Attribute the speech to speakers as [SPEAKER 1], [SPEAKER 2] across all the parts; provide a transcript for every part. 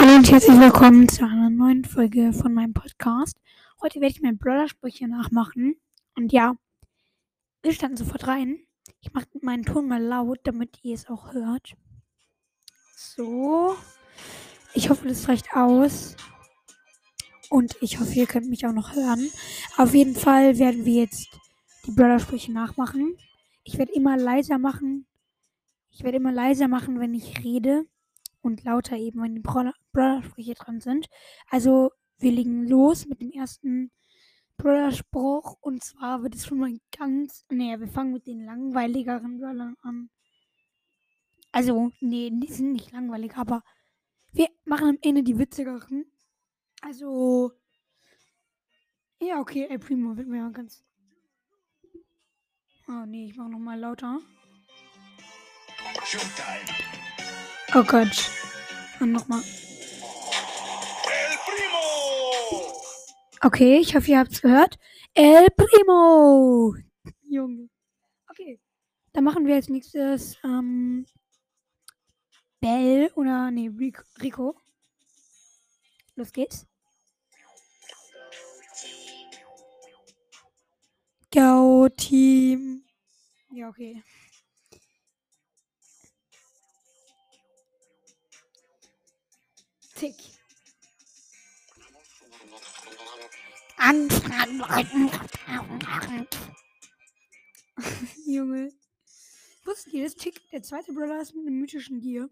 [SPEAKER 1] Hallo und herzlich willkommen zu einer neuen Folge von meinem Podcast. Heute werde ich meine Brawler-Sprüche nachmachen. Und ja, wir standen sofort rein. Ich mache meinen Ton mal laut, damit ihr es auch hört. So. Ich hoffe, das reicht aus. Und ich hoffe, ihr könnt mich auch noch hören. Auf jeden Fall werden wir jetzt die Brawler-Sprüche nachmachen. Ich werde immer leiser machen. Ich werde immer leiser machen, wenn ich rede und lauter eben, wenn die Brawler-Sprüche dran sind. Also wir legen los mit dem ersten Brawler-Spruch und zwar wird es schon mal ganz, nee, wir fangen mit den langweiligeren Brawlern an. Also, nee, die sind nicht langweilig, aber wir machen am Ende die witzigeren. Also, ja, okay, El Primo wird mir ganz. Oh nee, ich mache nochmal lauter. Oh Gott. Und nochmal.
[SPEAKER 2] El Primo!
[SPEAKER 1] Okay, ich hoffe, ihr habt es gehört. El Primo! Junge. Okay. Dann machen wir als nächstes ähm, Bell oder nee, Rico- Rico. Los geht's. Go Team. Ja, okay. Tick. Junge. Wusstet ihr, dass Tick der zweite Brother ist mit einem mythischen Gear?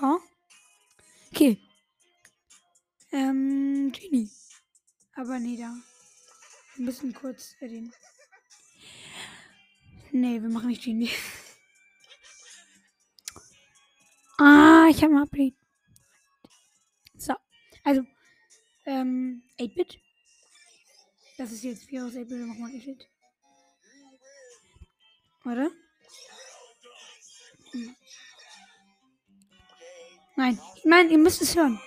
[SPEAKER 1] Ja. Okay. Ähm, Genie. Aber nee, da. Wir müssen kurz äh, den. Nee, wir machen nicht Genie. ah, ich habe mal Update. So. Also, ähm, 8-Bit. Das ist jetzt 4 aus 8-Bit, wir machen mal 8-Bit. Warte. Hm. Nein, ich meine, ihr müsst es hören.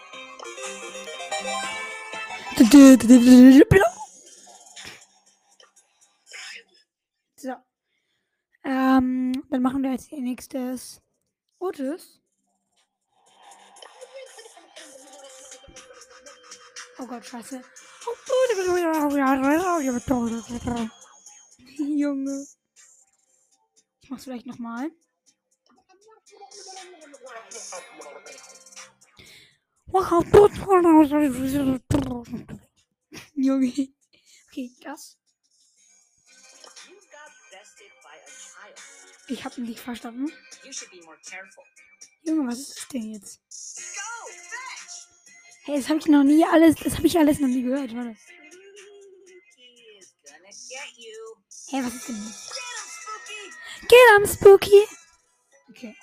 [SPEAKER 1] So. Ähm, dann machen wir als nächstes Otis. Oh Gott, scheiße. Junge. Ich mach's vielleicht nochmal. Junge. Okay, das. Ich hab nicht verstanden.
[SPEAKER 3] You should be more careful.
[SPEAKER 1] Junge, was ist das denn jetzt?
[SPEAKER 3] Go!
[SPEAKER 1] Hey, das habe ich noch nie alles, das habe ich alles noch nie gehört. Warte. Hey, was ist denn das?
[SPEAKER 3] Get him, Spooky!
[SPEAKER 1] Okay.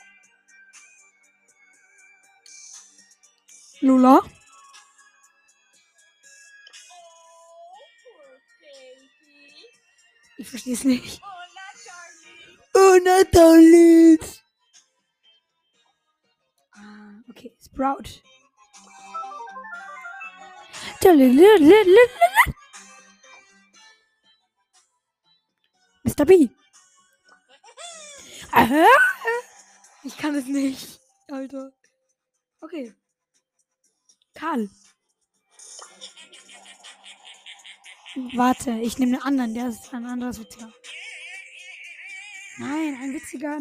[SPEAKER 3] Baby.
[SPEAKER 1] Ich verstehe es nicht.
[SPEAKER 3] Oh,
[SPEAKER 1] Natalie. Ah, okay. Sprout. Mr. B. Aha. Ich kann es nicht. Alter. Okay. Karl. Warte, ich nehme einen anderen. Der ist ein anderes witziger. Nein, ein witziger.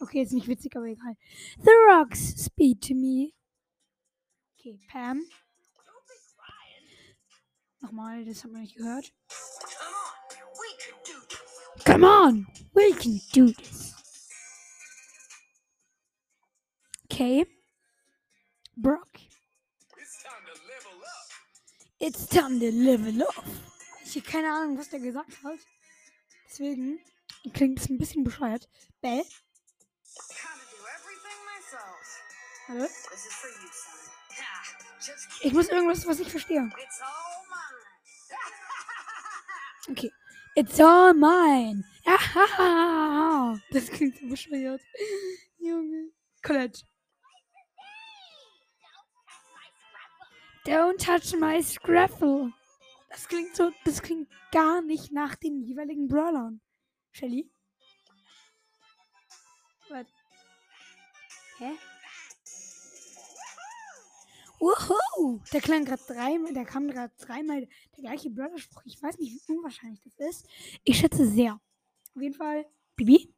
[SPEAKER 1] Okay, ist nicht witzig, aber egal. The rocks speak to me. Okay, Pam. Nochmal, das haben wir nicht gehört.
[SPEAKER 3] Come on, we can do this.
[SPEAKER 1] Okay. Brock.
[SPEAKER 2] It's time to level up.
[SPEAKER 1] Ich habe keine Ahnung, was der gesagt hat. Deswegen klingt es ein bisschen bescheuert. Bell.
[SPEAKER 3] Gotta
[SPEAKER 1] Ich muss irgendwas, was ich verstehe. Okay. It's all mine. Das klingt so bescheuert. Junge. Colette. Don't touch my Scraffle. Das klingt so, das klingt gar nicht nach den jeweiligen Brawlern. Shelly? Was? Hä? Uhu, der klang gerade dreimal, der kam gerade dreimal der gleiche Brother-Spruch. Ich weiß nicht, wie unwahrscheinlich das ist. Ich schätze sehr. Auf jeden Fall, Bibi.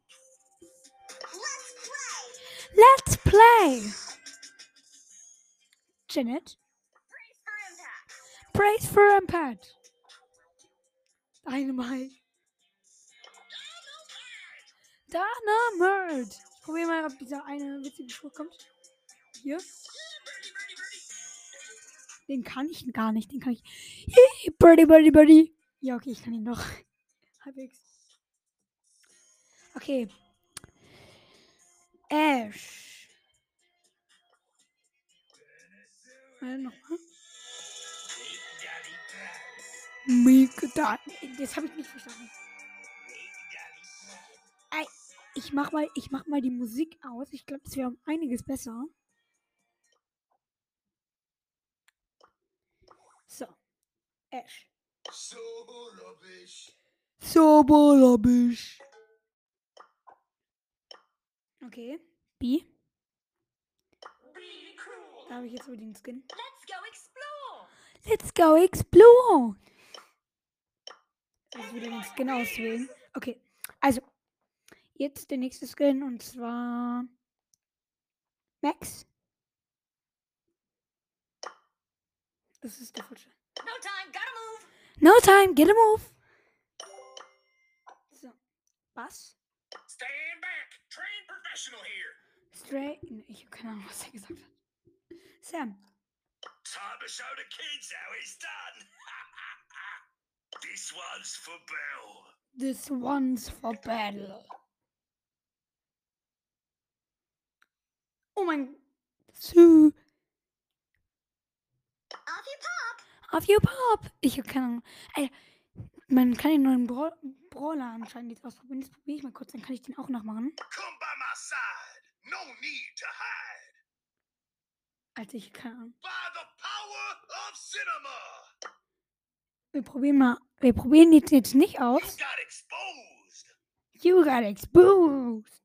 [SPEAKER 1] Let's play. Janet. Praise for Impact. Dynamite. Dynamite. Ich probiere mal, ob dieser eine witzige Spruch kommt. Hier. Den kann ich gar nicht. Den kann ich. Yay, Birdie, Birdie, Birdie. Ja, okay, ich kann ihn doch. Halbwegs. Okay. Ash. Äh, nochmal. Mega da. Das habe ich nicht verstanden. Ich mach mal, ich mach mal die Musik aus. Ich glaube, das wäre um einiges besser. Ash.
[SPEAKER 2] So rubbish.
[SPEAKER 1] So rubbish. Okay. B.
[SPEAKER 3] Be cool.
[SPEAKER 1] Da habe ich jetzt so den Skin.
[SPEAKER 3] Let's go explore.
[SPEAKER 1] Let's go explore. Also wieder den Skin auswählen. Okay. Also. Jetzt der nächste Skin und zwar. Max. Das ist der falsche.
[SPEAKER 3] No time,
[SPEAKER 1] get a move. So. Bass.
[SPEAKER 2] Stand back. Trained professional here.
[SPEAKER 1] Straight. Nee, Ich habe keine Ahnung, was gesagt hat. Sam.
[SPEAKER 2] Time to show the kids how it's done. this one's for Belle.
[SPEAKER 1] This one's for battle. Oh my. Sue. Auf you pop. Ich habe keine Ahnung. Ey, man kann den neuen Bra Brawler anscheinend jetzt ausprobieren. Das probiere ich mal kurz, dann kann ich den auch nachmachen.
[SPEAKER 2] Come by my side. No need to hide.
[SPEAKER 1] Also ich keine Ahnung.
[SPEAKER 2] By the power of cinema.
[SPEAKER 1] Wir probieren mal. Wir probieren jetzt, jetzt nicht
[SPEAKER 2] You
[SPEAKER 1] aus.
[SPEAKER 2] got exposed.
[SPEAKER 1] You got exposed.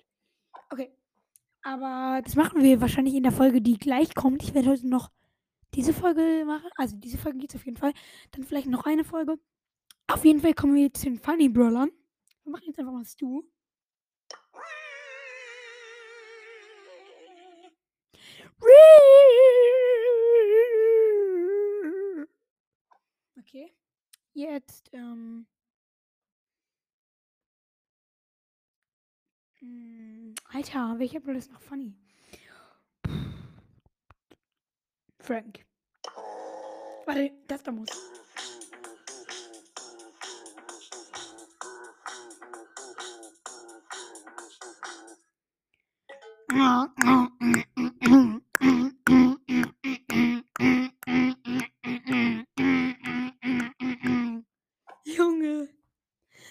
[SPEAKER 1] Okay. Aber das machen wir wahrscheinlich in der Folge, die gleich kommt. Ich werde heute noch diese Folge machen. Also diese Folge geht es auf jeden Fall. Dann vielleicht noch eine Folge. Auf jeden Fall kommen wir jetzt zu den Funny Brawlern. Wir machen jetzt einfach mal Stu. Okay. Jetzt, ähm. mm, Alter, welcher Brawler ist noch funny? Frank. Warte, das da muss. Junge.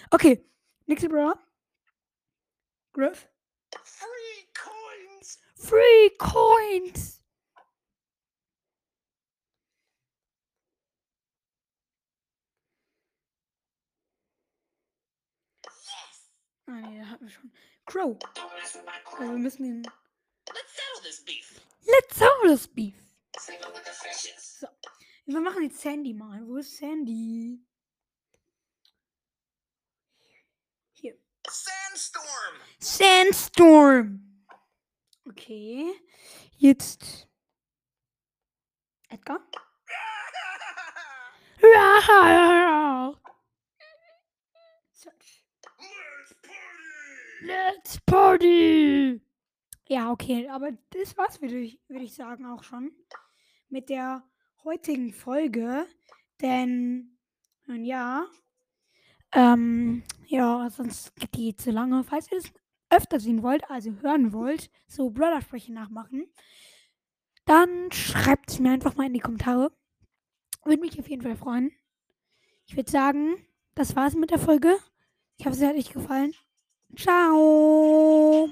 [SPEAKER 1] Okay, nächste Brawler. Griff.
[SPEAKER 2] Free coins.
[SPEAKER 1] Free coins. Ah, nee, da hatten wir schon. Crow. Also wir müssen den.
[SPEAKER 3] Let's settle this beef.
[SPEAKER 1] Let's have this beef.
[SPEAKER 3] Save it with the fishes.
[SPEAKER 1] So. Wir machen jetzt Sandy mal. Wo ist Sandy? Hier.
[SPEAKER 2] Sandstorm.
[SPEAKER 1] Sandstorm. Okay. Jetzt. Edgar.
[SPEAKER 2] Let's party.
[SPEAKER 1] Ja, okay, aber das war's, würde ich, würde ich sagen, auch schon mit der heutigen Folge. Denn, nun ja, ähm, ja, sonst geht die zu lange. Falls ihr es öfter sehen wollt, also hören wollt, so Brother-Sprüche nachmachen, dann schreibt es mir einfach mal in die Kommentare. Würde mich auf jeden Fall freuen. Ich würde sagen, das war's mit der Folge. Ich hoffe, es hat euch gefallen. 上午。